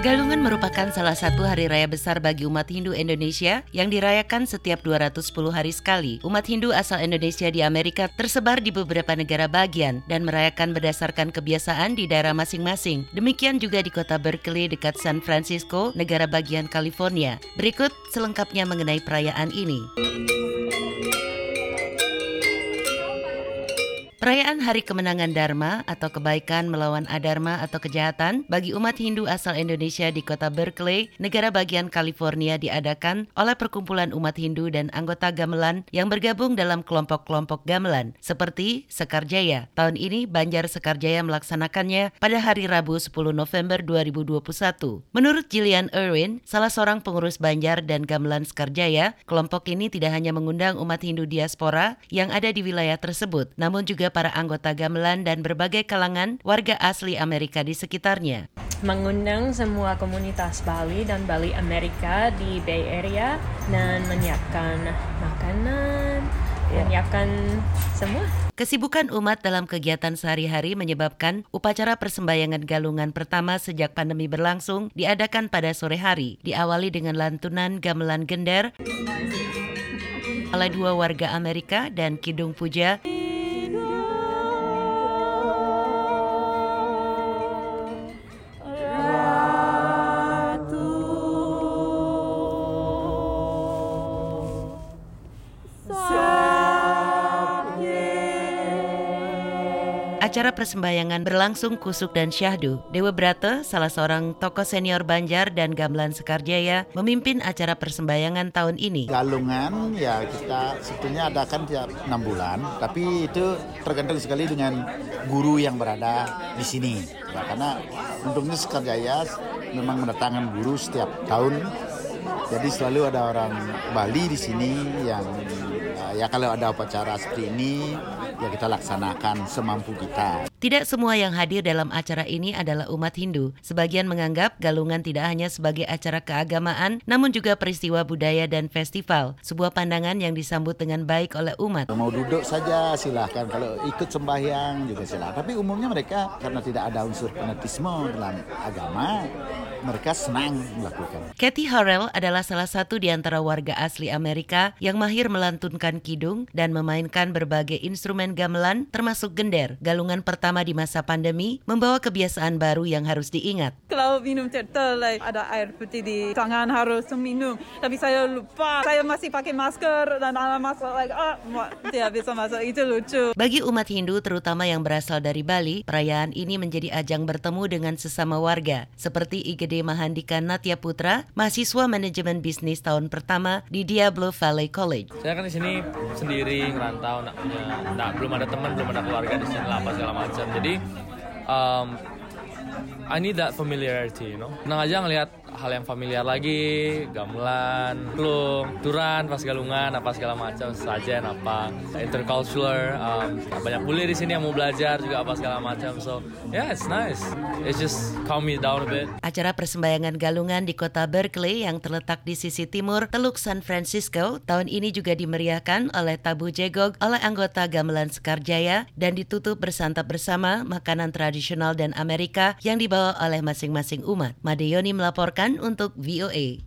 Galungan merupakan salah satu hari raya besar bagi umat Hindu Indonesia yang dirayakan setiap 210 hari sekali. Umat Hindu asal Indonesia di Amerika tersebar di beberapa negara bagian dan merayakan berdasarkan kebiasaan di daerah masing-masing. Demikian juga di kota Berkeley dekat San Francisco, negara bagian California. Berikut selengkapnya mengenai perayaan ini. Perayaan Hari Kemenangan Dharma atau kebaikan melawan adharma atau kejahatan bagi umat Hindu asal Indonesia di kota Berkeley, negara bagian California diadakan oleh perkumpulan umat Hindu dan anggota gamelan yang bergabung dalam kelompok-kelompok gamelan seperti Sekarjaya. Tahun ini Banjar Sekarjaya melaksanakannya pada hari Rabu 10 November 2021. Menurut Jillian Irwin, salah seorang pengurus Banjar dan gamelan Sekarjaya, kelompok ini tidak hanya mengundang umat Hindu diaspora yang ada di wilayah tersebut, namun juga para anggota gamelan dan berbagai kalangan warga asli Amerika di sekitarnya. Mengundang semua komunitas Bali dan Bali Amerika di Bay Area dan menyiapkan makanan, ya. menyiapkan semua. Kesibukan umat dalam kegiatan sehari-hari menyebabkan upacara persembahyangan galungan pertama sejak pandemi berlangsung diadakan pada sore hari, diawali dengan lantunan gamelan gender oleh dua warga Amerika dan Kidung Puja Acara persembahyangan berlangsung kusuk dan syahdu. Dewa Brata, salah seorang tokoh senior Banjar dan Gamelan Sekarjaya, memimpin acara persembahyangan tahun ini. Galungan ya kita sebetulnya adakan tiap enam bulan, tapi itu tergantung sekali dengan guru yang berada di sini. Ya, karena untungnya Sekarjaya memang mendatangkan guru setiap tahun, jadi selalu ada orang Bali di sini yang ya kalau ada upacara seperti ini ya kita laksanakan semampu kita. Tidak semua yang hadir dalam acara ini adalah umat Hindu. Sebagian menganggap galungan tidak hanya sebagai acara keagamaan, namun juga peristiwa budaya dan festival. Sebuah pandangan yang disambut dengan baik oleh umat. Mau duduk saja silahkan, kalau ikut sembahyang juga silahkan. Tapi umumnya mereka karena tidak ada unsur fanatisme dalam agama, mereka senang melakukan. Kathy Harrell adalah salah satu di antara warga asli Amerika yang mahir melantunkan kidung dan memainkan berbagai instrumen gamelan termasuk gender. Galungan pertama di masa pandemi membawa kebiasaan baru yang harus diingat. Kalau minum turtle, like, ada air putih di tangan harus minum. Tapi saya lupa, saya masih pakai masker dan ada masker like, ah, oh, tidak bisa masuk. Itu lucu. Bagi umat Hindu terutama yang berasal dari Bali, perayaan ini menjadi ajang bertemu dengan sesama warga seperti IG IGD Mahandika Natya Putra, mahasiswa manajemen bisnis tahun pertama di Diablo Valley College. Saya kan di sini sendiri ngerantau, punya, nak belum ada teman, belum ada keluarga di sini lah apa segala macam. Jadi um, I need that familiarity, you know. Senang aja ngelihat hal yang familiar lagi, gamelan, klung, turan, pas galungan, apa segala macam, sajen apa, intercultural, um, banyak bule di sini yang mau belajar juga apa segala macam. So yeah, it's nice. It's just calm me down a bit. Acara persembahyangan galungan di kota Berkeley yang terletak di sisi timur Teluk San Francisco tahun ini juga dimeriahkan oleh tabu jegog oleh anggota gamelan Sekarjaya dan ditutup bersantap bersama makanan tradisional dan Amerika yang dibawa dibawa oleh masing-masing umat. Madeyoni melaporkan untuk VOA.